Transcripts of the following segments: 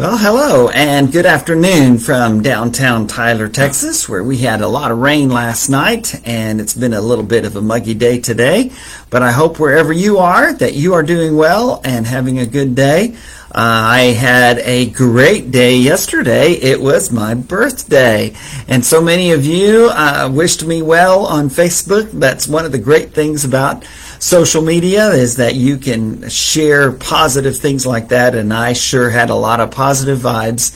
Well, hello and good afternoon from downtown Tyler, Texas, where we had a lot of rain last night and it's been a little bit of a muggy day today. But I hope wherever you are that you are doing well and having a good day. Uh, I had a great day yesterday. It was my birthday. And so many of you uh, wished me well on Facebook. That's one of the great things about social media is that you can share positive things like that. And I sure had a lot of positive vibes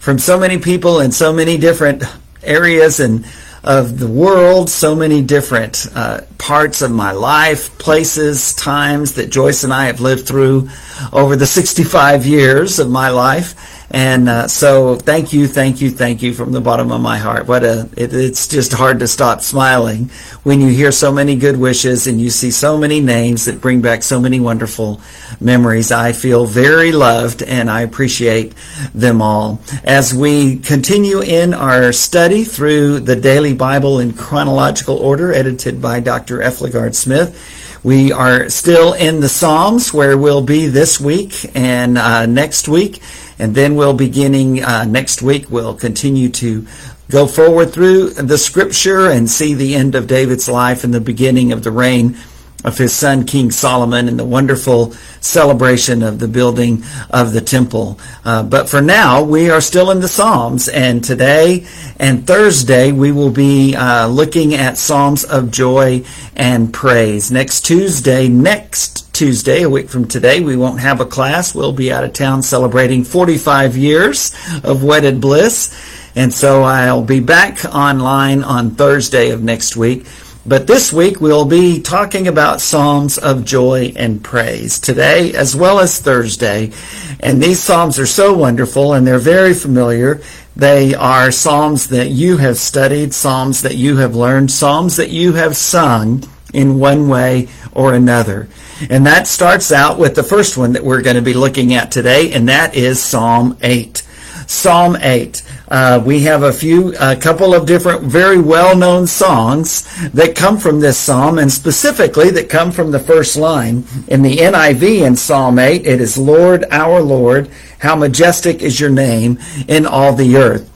from so many people in so many different areas and of the world, so many different uh, parts of my life, places, times that Joyce and I have lived through over the 65 years of my life. And uh, so, thank you, thank you, thank you from the bottom of my heart. What a it, it's just hard to stop smiling when you hear so many good wishes and you see so many names that bring back so many wonderful memories. I feel very loved and I appreciate them all. As we continue in our study through the Daily Bible in chronological order, edited by Dr. F. LaGard Smith. We are still in the Psalms where we'll be this week and uh, next week. And then we'll beginning uh, next week, we'll continue to go forward through the scripture and see the end of David's life and the beginning of the reign of his son King Solomon and the wonderful celebration of the building of the temple. Uh, but for now, we are still in the Psalms, and today and Thursday we will be uh, looking at Psalms of joy and praise. Next Tuesday, next Tuesday, a week from today, we won't have a class. We'll be out of town celebrating 45 years of wedded bliss. And so I'll be back online on Thursday of next week. But this week we'll be talking about Psalms of joy and praise today as well as Thursday. And these Psalms are so wonderful and they're very familiar. They are Psalms that you have studied, Psalms that you have learned, Psalms that you have sung in one way or another. And that starts out with the first one that we're going to be looking at today, and that is Psalm 8. Psalm 8. Uh, we have a few, a couple of different, very well-known songs that come from this psalm, and specifically that come from the first line. In the NIV in Psalm 8, it is, Lord, our Lord, how majestic is your name in all the earth.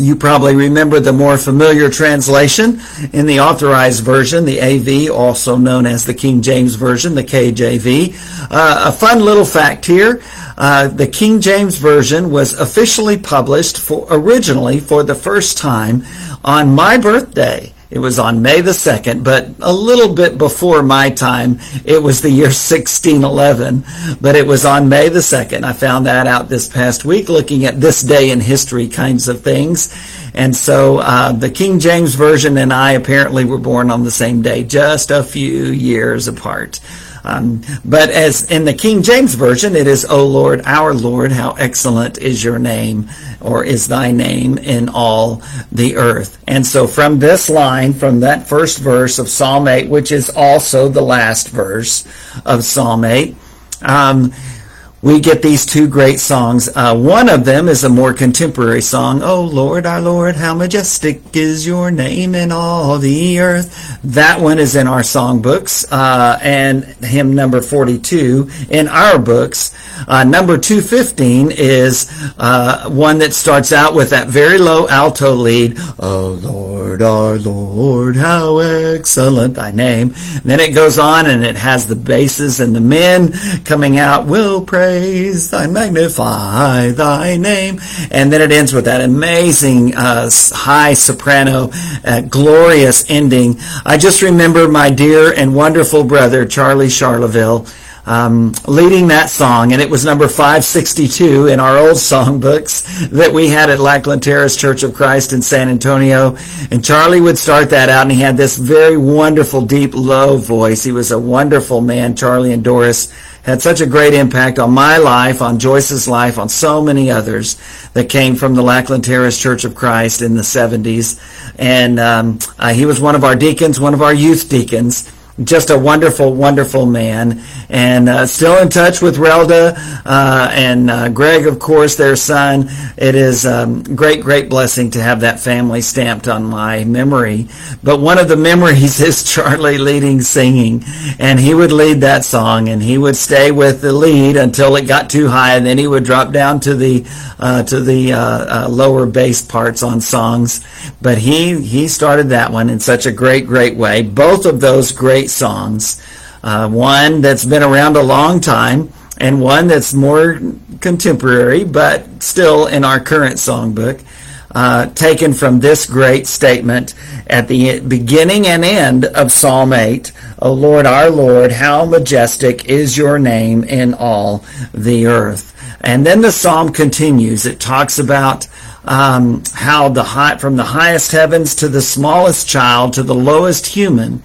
You probably remember the more familiar translation in the authorized version, the AV, also known as the King James Version, the KJV. Uh, a fun little fact here. Uh, the King James Version was officially published for, originally for the first time on my birthday. It was on May the 2nd, but a little bit before my time. It was the year 1611, but it was on May the 2nd. I found that out this past week looking at this day in history kinds of things. And so uh, the King James Version and I apparently were born on the same day, just a few years apart. Um, but as in the King James Version, it is, O Lord, our Lord, how excellent is your name, or is thy name in all the earth. And so from this line, from that first verse of Psalm 8, which is also the last verse of Psalm 8, um, we get these two great songs. Uh, one of them is a more contemporary song. Oh Lord, our Lord, how majestic is your name in all the earth. That one is in our songbooks, uh, and hymn number 42 in our books. Uh, number 215 is uh, one that starts out with that very low alto lead. Oh Lord, our Lord, how excellent thy name. And then it goes on and it has the basses and the men coming out. Will praise thy magnify thy name and then it ends with that amazing uh, high soprano uh, glorious ending i just remember my dear and wonderful brother charlie charleville um, leading that song, and it was number 562 in our old songbooks that we had at Lackland Terrace Church of Christ in San Antonio. And Charlie would start that out, and he had this very wonderful, deep, low voice. He was a wonderful man, Charlie and Doris had such a great impact on my life, on Joyce's life, on so many others that came from the Lackland Terrace Church of Christ in the 70s. And um, uh, he was one of our deacons, one of our youth deacons just a wonderful, wonderful man, and uh, still in touch with Relda uh, and uh, Greg, of course, their son. It is a um, great, great blessing to have that family stamped on my memory. But one of the memories is Charlie leading singing, and he would lead that song, and he would stay with the lead until it got too high, and then he would drop down to the uh, to the uh, uh, lower bass parts on songs. But he he started that one in such a great, great way. Both of those great songs. Uh, one that's been around a long time and one that's more contemporary, but still in our current songbook, uh, taken from this great statement at the beginning and end of Psalm 8. O Lord, our Lord, how majestic is your name in all the earth. And then the psalm continues. It talks about um, how the high, from the highest heavens to the smallest child to the lowest human,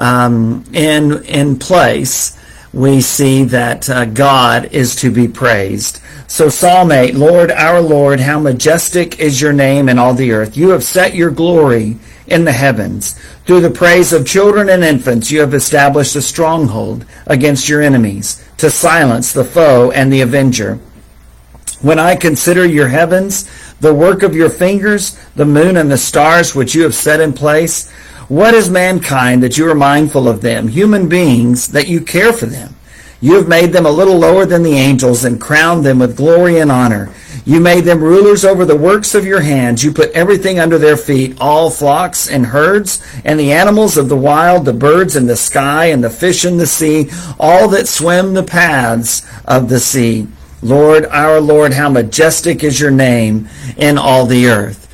um, in in place, we see that uh, God is to be praised. So Psalm 8, Lord, our Lord, how majestic is your name in all the earth. You have set your glory in the heavens. Through the praise of children and infants, you have established a stronghold against your enemies to silence the foe and the avenger. When I consider your heavens, the work of your fingers, the moon and the stars which you have set in place, what is mankind that you are mindful of them, human beings that you care for them? You have made them a little lower than the angels and crowned them with glory and honor. You made them rulers over the works of your hands. You put everything under their feet, all flocks and herds, and the animals of the wild, the birds in the sky, and the fish in the sea, all that swim the paths of the sea. Lord, our Lord, how majestic is your name in all the earth.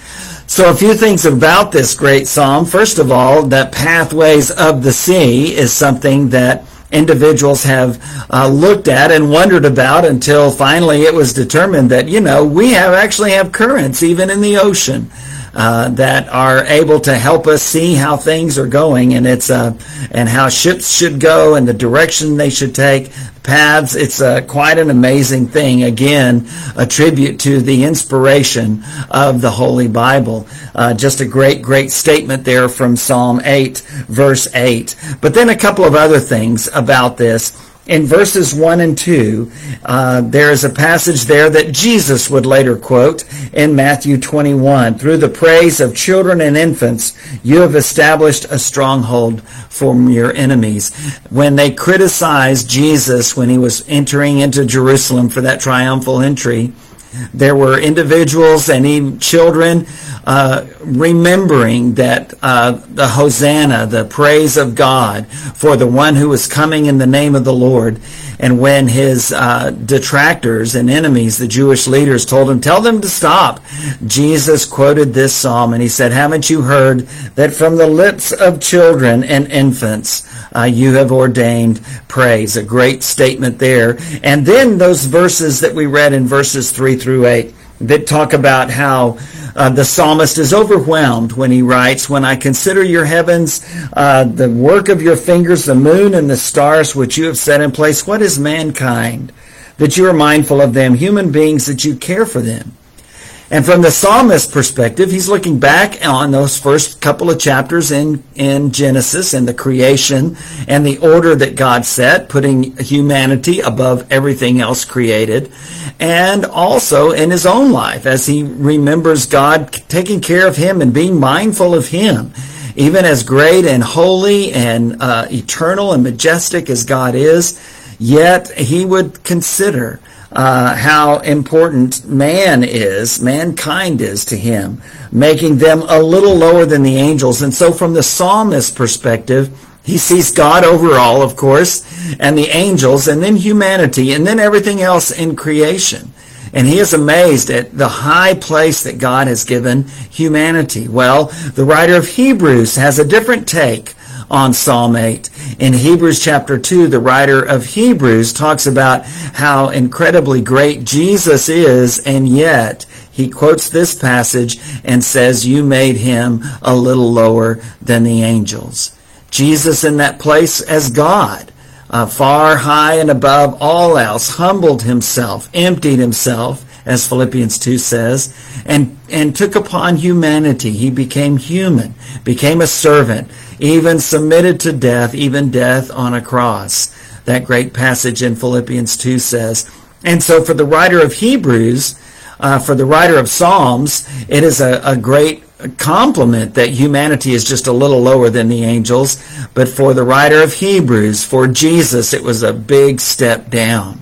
So a few things about this great psalm. First of all, that pathways of the sea is something that individuals have uh, looked at and wondered about until finally it was determined that, you know, we have actually have currents even in the ocean. Uh, that are able to help us see how things are going and it's uh, and how ships should go and the direction they should take paths. It's uh, quite an amazing thing. Again, a tribute to the inspiration of the Holy Bible. Uh, just a great, great statement there from Psalm 8, verse 8. But then a couple of other things about this in verses 1 and 2, uh, there is a passage there that Jesus would later quote in Matthew 21. Through the praise of children and infants, you have established a stronghold from your enemies. When they criticized Jesus when he was entering into Jerusalem for that triumphal entry, there were individuals and even children uh, remembering that uh, the Hosanna, the praise of God for the one who was coming in the name of the Lord. And when his uh, detractors and enemies, the Jewish leaders, told him, tell them to stop, Jesus quoted this psalm and he said, haven't you heard that from the lips of children and infants uh, you have ordained praise? A great statement there. And then those verses that we read in verses 3 through 8 that talk about how uh, the psalmist is overwhelmed when he writes, When I consider your heavens, uh, the work of your fingers, the moon and the stars which you have set in place, what is mankind that you are mindful of them, human beings that you care for them? And from the psalmist's perspective, he's looking back on those first couple of chapters in, in Genesis and the creation and the order that God set, putting humanity above everything else created. And also in his own life as he remembers God taking care of him and being mindful of him. Even as great and holy and uh, eternal and majestic as God is, yet he would consider uh, how important man is, mankind is to him, making them a little lower than the angels. And so from the psalmist's perspective, he sees God overall, of course, and the angels, and then humanity, and then everything else in creation. And he is amazed at the high place that God has given humanity. Well, the writer of Hebrews has a different take on Psalm 8. In Hebrews chapter 2, the writer of Hebrews talks about how incredibly great Jesus is, and yet he quotes this passage and says, You made him a little lower than the angels. Jesus in that place as God. Uh, far high and above all else, humbled himself, emptied himself, as Philippians 2 says, and, and took upon humanity. He became human, became a servant, even submitted to death, even death on a cross. That great passage in Philippians 2 says. And so for the writer of Hebrews, uh, for the writer of Psalms, it is a, a great compliment that humanity is just a little lower than the angels. But for the writer of Hebrews, for Jesus, it was a big step down.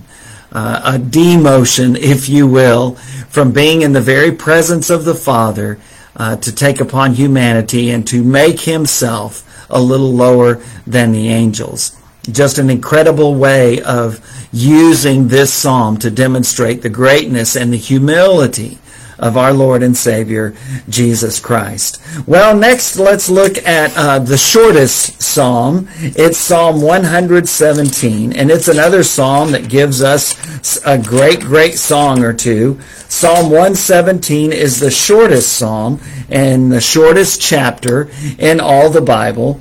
Uh, a demotion, if you will, from being in the very presence of the Father uh, to take upon humanity and to make himself a little lower than the angels. Just an incredible way of using this psalm to demonstrate the greatness and the humility of our Lord and Savior, Jesus Christ. Well, next let's look at uh, the shortest psalm. It's Psalm 117, and it's another psalm that gives us a great, great song or two. Psalm 117 is the shortest psalm and the shortest chapter in all the Bible.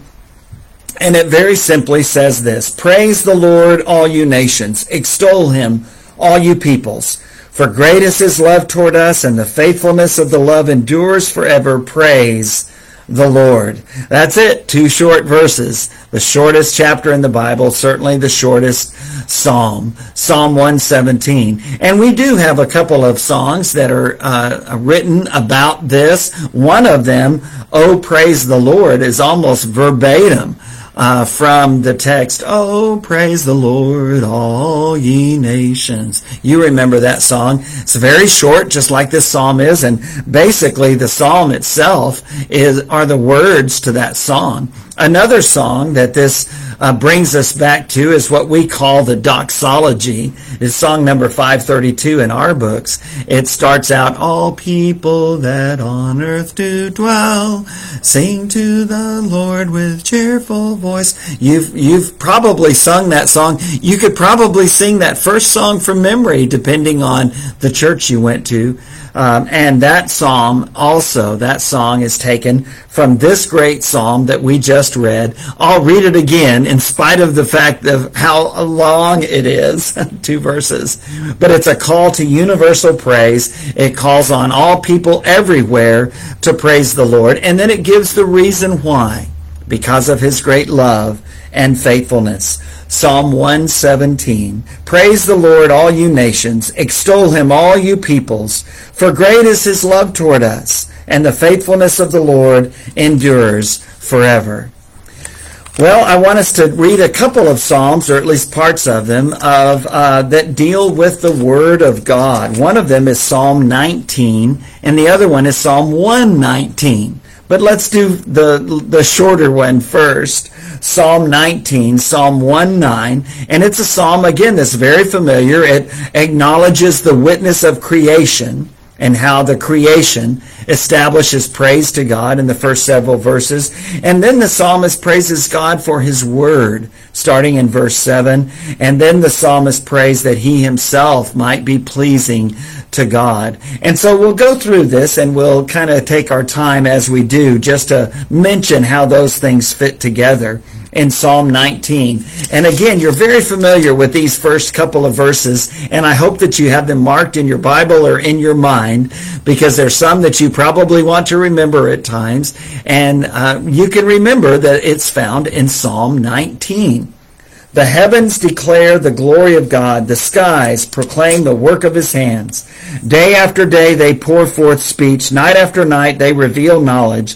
And it very simply says this Praise the Lord, all you nations. Extol him, all you peoples. For great is his love toward us, and the faithfulness of the love endures forever. Praise the Lord. That's it. Two short verses. The shortest chapter in the Bible, certainly the shortest psalm. Psalm 117. And we do have a couple of songs that are uh, written about this. One of them, Oh Praise the Lord, is almost verbatim uh, from the text, Oh, praise the Lord, all ye nations. You remember that song. It's very short, just like this psalm is, and basically the psalm itself is, are the words to that song. Another song that this uh, brings us back to is what we call the doxology. It's song number 532 in our books. It starts out, All people that on earth do dwell, sing to the Lord with cheerful voice. You've, you've probably sung that song. You could probably sing that first song from memory, depending on the church you went to. Um, and that psalm also, that song is taken from this great psalm that we just read. I'll read it again in spite of the fact of how long it is, two verses. But it's a call to universal praise. It calls on all people everywhere to praise the Lord. And then it gives the reason why. Because of his great love and faithfulness. Psalm 117. Praise the Lord, all you nations. Extol him, all you peoples. For great is his love toward us, and the faithfulness of the Lord endures forever. Well, I want us to read a couple of Psalms, or at least parts of them, of uh, that deal with the Word of God. One of them is Psalm 19, and the other one is Psalm 119. But let's do the, the shorter one first. Psalm 19, Psalm 1 9. And it's a psalm, again, that's very familiar. It acknowledges the witness of creation and how the creation establishes praise to God in the first several verses. And then the psalmist praises God for his word, starting in verse 7. And then the psalmist prays that he himself might be pleasing to God. And so we'll go through this and we'll kind of take our time as we do just to mention how those things fit together in Psalm 19. And again, you're very familiar with these first couple of verses, and I hope that you have them marked in your Bible or in your mind, because there's some that you probably want to remember at times, and uh, you can remember that it's found in Psalm 19. The heavens declare the glory of God. The skies proclaim the work of his hands. Day after day they pour forth speech. Night after night they reveal knowledge.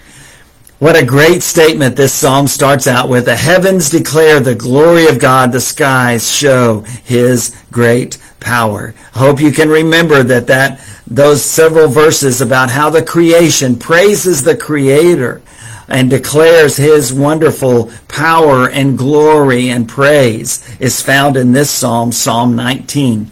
What a great statement this psalm starts out with. The heavens declare the glory of God. The skies show his great power. I hope you can remember that, that those several verses about how the creation praises the creator and declares his wonderful power and glory and praise is found in this psalm, Psalm 19.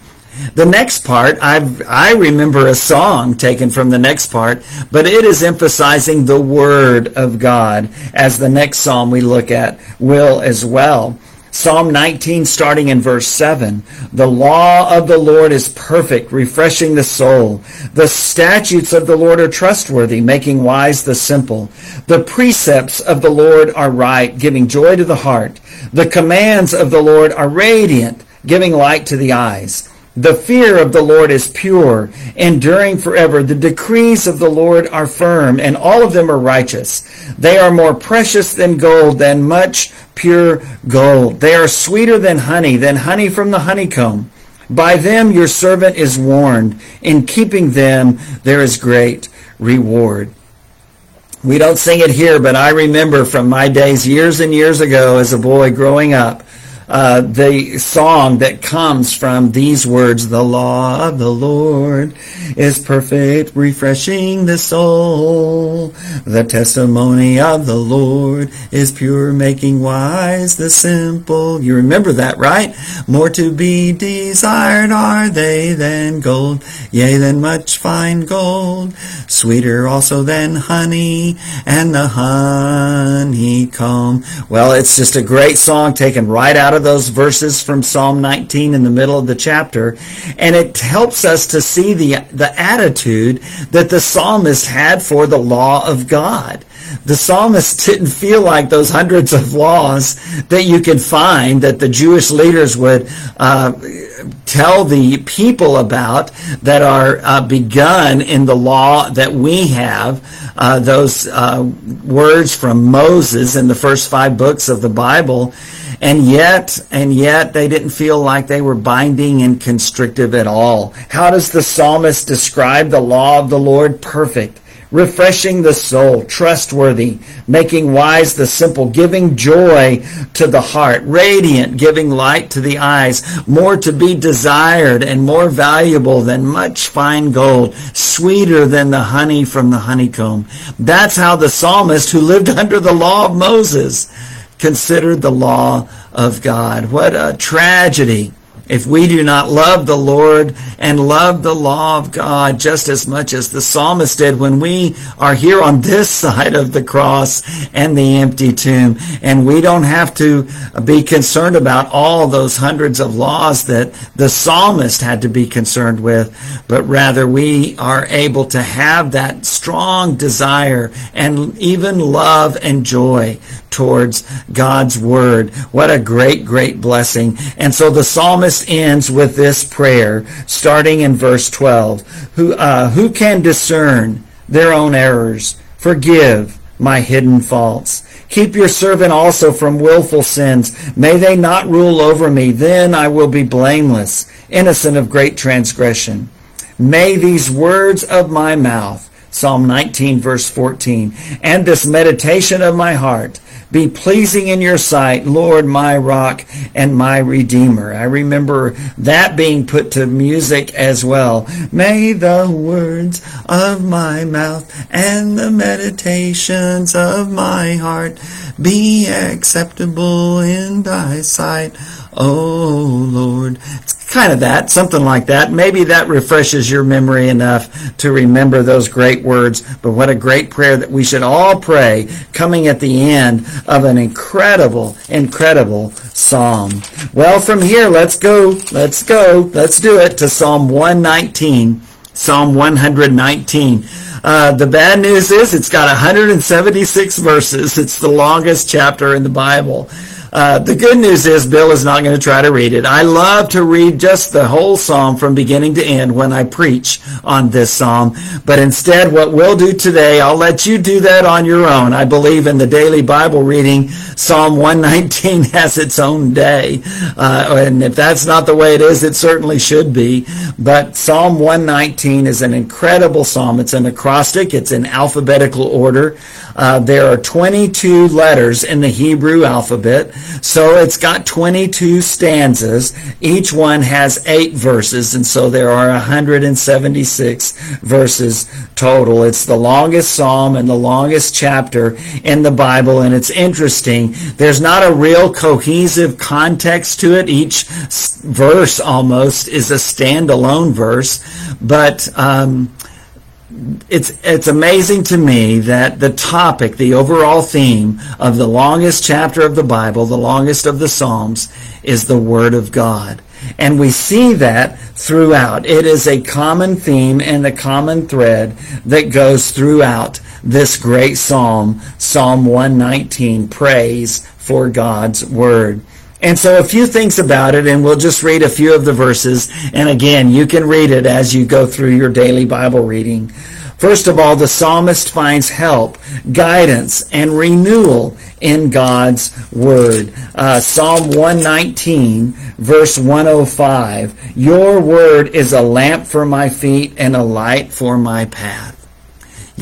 The next part, I've, I remember a song taken from the next part, but it is emphasizing the Word of God, as the next psalm we look at will as well. Psalm 19, starting in verse 7. The law of the Lord is perfect, refreshing the soul. The statutes of the Lord are trustworthy, making wise the simple. The precepts of the Lord are right, giving joy to the heart. The commands of the Lord are radiant, giving light to the eyes. The fear of the Lord is pure, enduring forever. The decrees of the Lord are firm, and all of them are righteous. They are more precious than gold, than much pure gold. They are sweeter than honey, than honey from the honeycomb. By them your servant is warned. In keeping them there is great reward. We don't sing it here, but I remember from my days years and years ago as a boy growing up, uh, the song that comes from these words, the law of the Lord is perfect, refreshing the soul. The testimony of the Lord is pure, making wise the simple. You remember that, right? More to be desired are they than gold, yea, than much fine gold, sweeter also than honey and the honeycomb. Well, it's just a great song taken right out of those verses from Psalm 19 in the middle of the chapter, and it helps us to see the, the attitude that the psalmist had for the law of God. The psalmist didn't feel like those hundreds of laws that you can find that the Jewish leaders would uh, tell the people about that are uh, begun in the law that we have. Uh, those uh, words from Moses in the first five books of the Bible and yet, and yet they didn't feel like they were binding and constrictive at all. How does the psalmist describe the law of the Lord? Perfect refreshing the soul, trustworthy, making wise the simple, giving joy to the heart, radiant, giving light to the eyes, more to be desired and more valuable than much fine gold, sweeter than the honey from the honeycomb. That's how the psalmist who lived under the law of Moses considered the law of God. What a tragedy if we do not love the Lord and love the law of God just as much as the psalmist did when we are here on this side of the cross and the empty tomb. And we don't have to be concerned about all those hundreds of laws that the psalmist had to be concerned with, but rather we are able to have that strong desire and even love and joy towards God's word. What a great, great blessing. And so the psalmist ends with this prayer, starting in verse 12. Who, uh, who can discern their own errors? Forgive my hidden faults. Keep your servant also from wilful sins. May they not rule over me. Then I will be blameless, innocent of great transgression. May these words of my mouth, Psalm 19 verse 14, and this meditation of my heart be pleasing in your sight, Lord, my rock and my redeemer. I remember that being put to music as well. May the words of my mouth and the meditations of my heart be acceptable in thy sight, O Lord. It's kind of that, something like that. Maybe that refreshes your memory enough to remember those great words. But what a great prayer that we should all pray coming at the end of an incredible, incredible psalm. Well, from here, let's go, let's go, let's do it to Psalm 119. Psalm 119. Uh, the bad news is it's got 176 verses. It's the longest chapter in the Bible. Uh, the good news is Bill is not going to try to read it. I love to read just the whole psalm from beginning to end when I preach on this psalm. But instead, what we'll do today, I'll let you do that on your own. I believe in the daily Bible reading, Psalm 119 has its own day. Uh, and if that's not the way it is, it certainly should be. But Psalm 119 is an incredible psalm. It's an acrostic. It's in alphabetical order. Uh, there are 22 letters in the Hebrew alphabet. So it's got 22 stanzas. Each one has eight verses, and so there are 176 verses total. It's the longest psalm and the longest chapter in the Bible, and it's interesting. There's not a real cohesive context to it. Each verse almost is a standalone verse, but um, it's it's amazing to me that the topic, the overall theme of the longest chapter of the Bible, the longest of the Psalms, is the Word of God. And we see that throughout. It is a common theme and a common thread that goes throughout this great psalm, Psalm 119, praise for God's Word. And so a few things about it, and we'll just read a few of the verses. And again, you can read it as you go through your daily Bible reading. First of all, the psalmist finds help, guidance, and renewal in God's Word. Uh, Psalm 119, verse 105, Your Word is a lamp for my feet and a light for my path.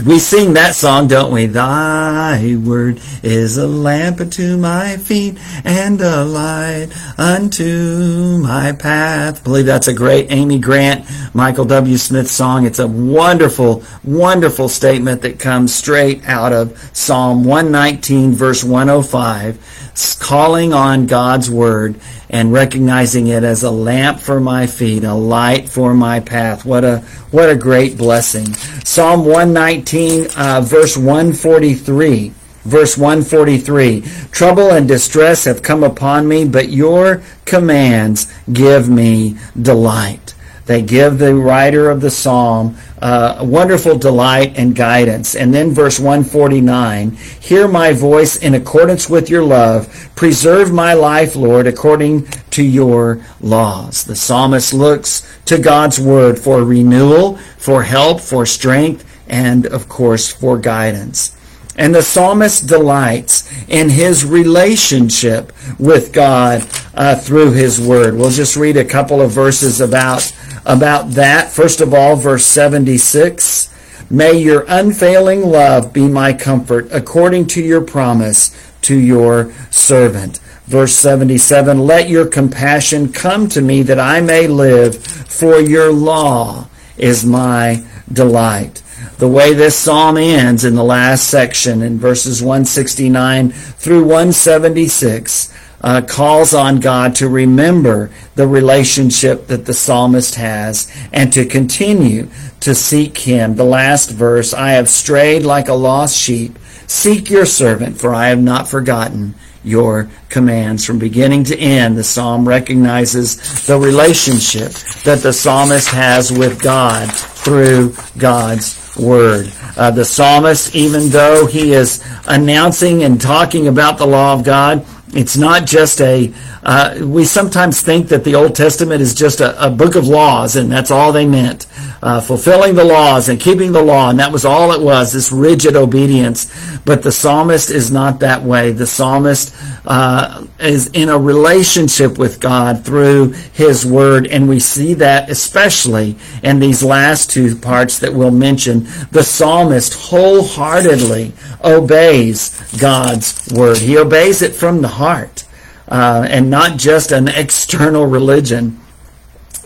We sing that song, don't we? Thy word is a lamp unto my feet and a light unto my path. I believe that's a great Amy Grant, Michael W. Smith song. It's a wonderful, wonderful statement that comes straight out of Psalm 119, verse 105, calling on God's word and recognizing it as a lamp for my feet, a light for my path. What a what a great blessing. Psalm 119 uh, verse 143. Verse 143, Trouble and distress have come upon me, but your commands give me delight. They give the writer of the psalm uh, wonderful delight and guidance. And then verse 149, Hear my voice in accordance with your love. Preserve my life, Lord, according to your laws. The psalmist looks to God's word for renewal, for help, for strength, and of course for guidance. And the psalmist delights in his relationship with God uh, through his word. We'll just read a couple of verses about about that. First of all, verse 76 May your unfailing love be my comfort, according to your promise to your servant. Verse 77 Let your compassion come to me that I may live, for your law is my delight. The way this psalm ends in the last section, in verses 169 through 176, uh, calls on God to remember the relationship that the psalmist has and to continue to seek him. The last verse, I have strayed like a lost sheep. Seek your servant, for I have not forgotten your commands. From beginning to end, the psalm recognizes the relationship that the psalmist has with God through God's word. Uh, the psalmist, even though he is announcing and talking about the law of God, it's not just a, uh, we sometimes think that the Old Testament is just a, a book of laws and that's all they meant. Uh, fulfilling the laws and keeping the law, and that was all it was, this rigid obedience. But the psalmist is not that way. The psalmist uh, is in a relationship with God through his word, and we see that especially in these last two parts that we'll mention. The psalmist wholeheartedly obeys God's word. He obeys it from the heart. Uh, and not just an external religion.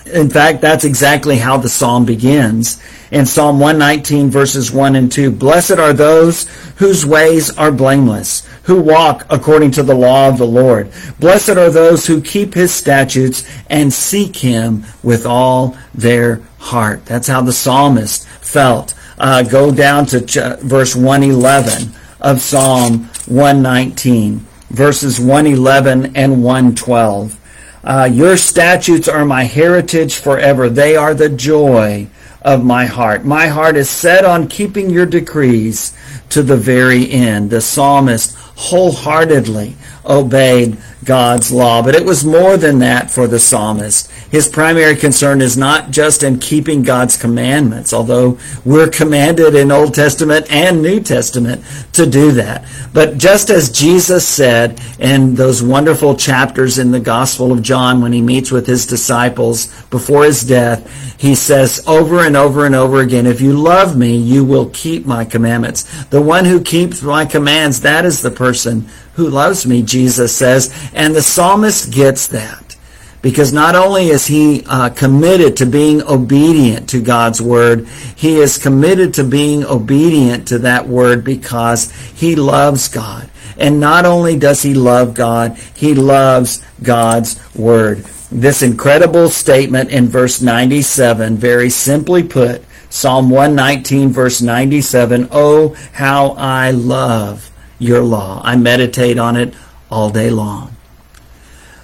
In fact, that's exactly how the psalm begins. In Psalm 119 verses 1 and 2, Blessed are those whose ways are blameless, who walk according to the law of the Lord. Blessed are those who keep his statutes and seek him with all their heart. That's how the psalmist felt. Uh, go down to ch- verse 111 of Psalm 119, verses 111 and 112. Uh, your statutes are my heritage forever. They are the joy of my heart. My heart is set on keeping your decrees to the very end. The psalmist wholeheartedly obeyed God's law. But it was more than that for the psalmist. His primary concern is not just in keeping God's commandments, although we're commanded in Old Testament and New Testament to do that. But just as Jesus said in those wonderful chapters in the Gospel of John when he meets with his disciples before his death, he says over and over and over again, if you love me, you will keep my commandments. The one who keeps my commands, that is the person who loves me, Jesus says. And the psalmist gets that. Because not only is he uh, committed to being obedient to God's word, he is committed to being obedient to that word because he loves God. And not only does he love God, he loves God's word. This incredible statement in verse 97, very simply put, Psalm 119 verse 97, Oh, how I love your law. I meditate on it all day long.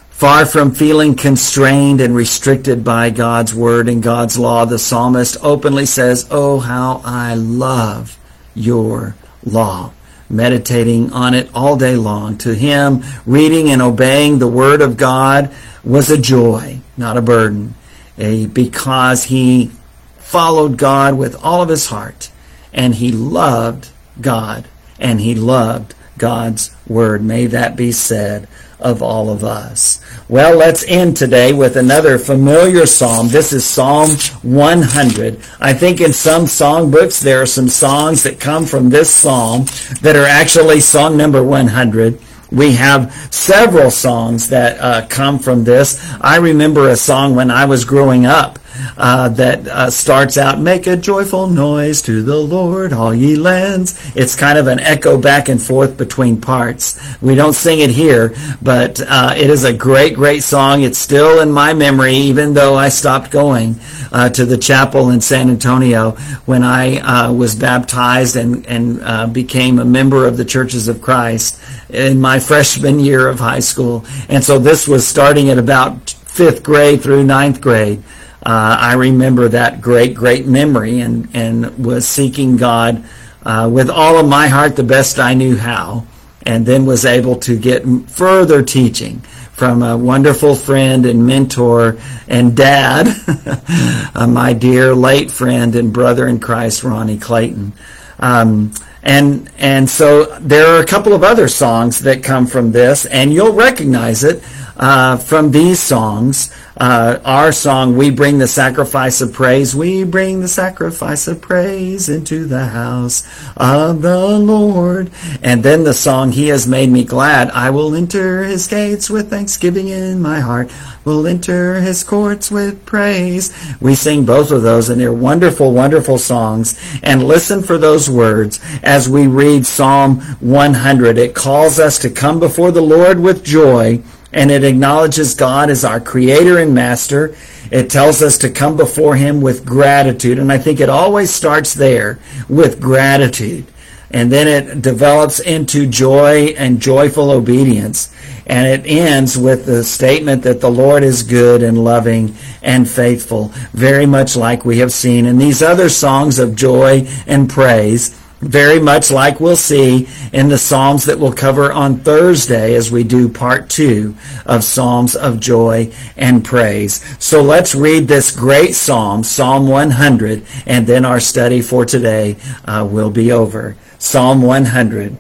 Far from feeling constrained and restricted by God's word and God's law, the psalmist openly says, Oh, how I love your law. Meditating on it all day long. To him, reading and obeying the word of God was a joy, not a burden, because he followed God with all of his heart and he loved God and he loved God's word. May that be said of all of us. Well, let's end today with another familiar psalm. This is Psalm 100. I think in some songbooks there are some songs that come from this psalm that are actually song number 100. We have several songs that uh, come from this. I remember a song when I was growing up uh, that uh, starts out, Make a joyful noise to the Lord, all ye lands. It's kind of an echo back and forth between parts. We don't sing it here, but uh, it is a great, great song. It's still in my memory, even though I stopped going uh, to the chapel in San Antonio when I uh, was baptized and, and uh, became a member of the Churches of Christ in my freshman year of high school. And so this was starting at about fifth grade through ninth grade uh, I remember that great, great memory and, and was seeking God uh, with all of my heart the best I knew how, and then was able to get further teaching from a wonderful friend and mentor and dad, uh, my dear late friend and brother in Christ, Ronnie Clayton. Um, and and so there are a couple of other songs that come from this, and you'll recognize it uh, from these songs uh, our song, We Bring the Sacrifice of Praise. We bring the sacrifice of praise into the house of the Lord. And then the song, He has made me glad. I will enter His gates with thanksgiving in my heart. Will enter His courts with praise. We sing both of those and they're wonderful, wonderful songs. And listen for those words as we read Psalm 100. It calls us to come before the Lord with joy and it acknowledges God as our creator and master. It tells us to come before him with gratitude. And I think it always starts there with gratitude. And then it develops into joy and joyful obedience. And it ends with the statement that the Lord is good and loving and faithful, very much like we have seen in these other songs of joy and praise very much like we'll see in the Psalms that we'll cover on Thursday as we do part two of Psalms of Joy and Praise. So let's read this great Psalm, Psalm 100, and then our study for today uh, will be over. Psalm 100.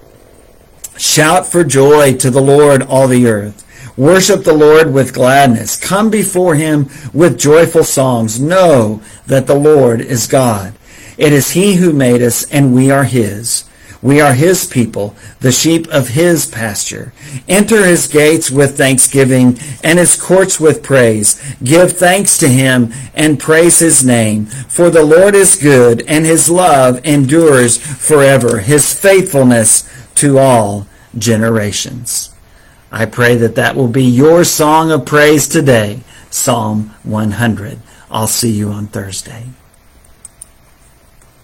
Shout for joy to the Lord, all the earth. Worship the Lord with gladness. Come before him with joyful songs. Know that the Lord is God. It is he who made us, and we are his. We are his people, the sheep of his pasture. Enter his gates with thanksgiving and his courts with praise. Give thanks to him and praise his name. For the Lord is good and his love endures forever. His faithfulness to all generations. I pray that that will be your song of praise today. Psalm 100. I'll see you on Thursday.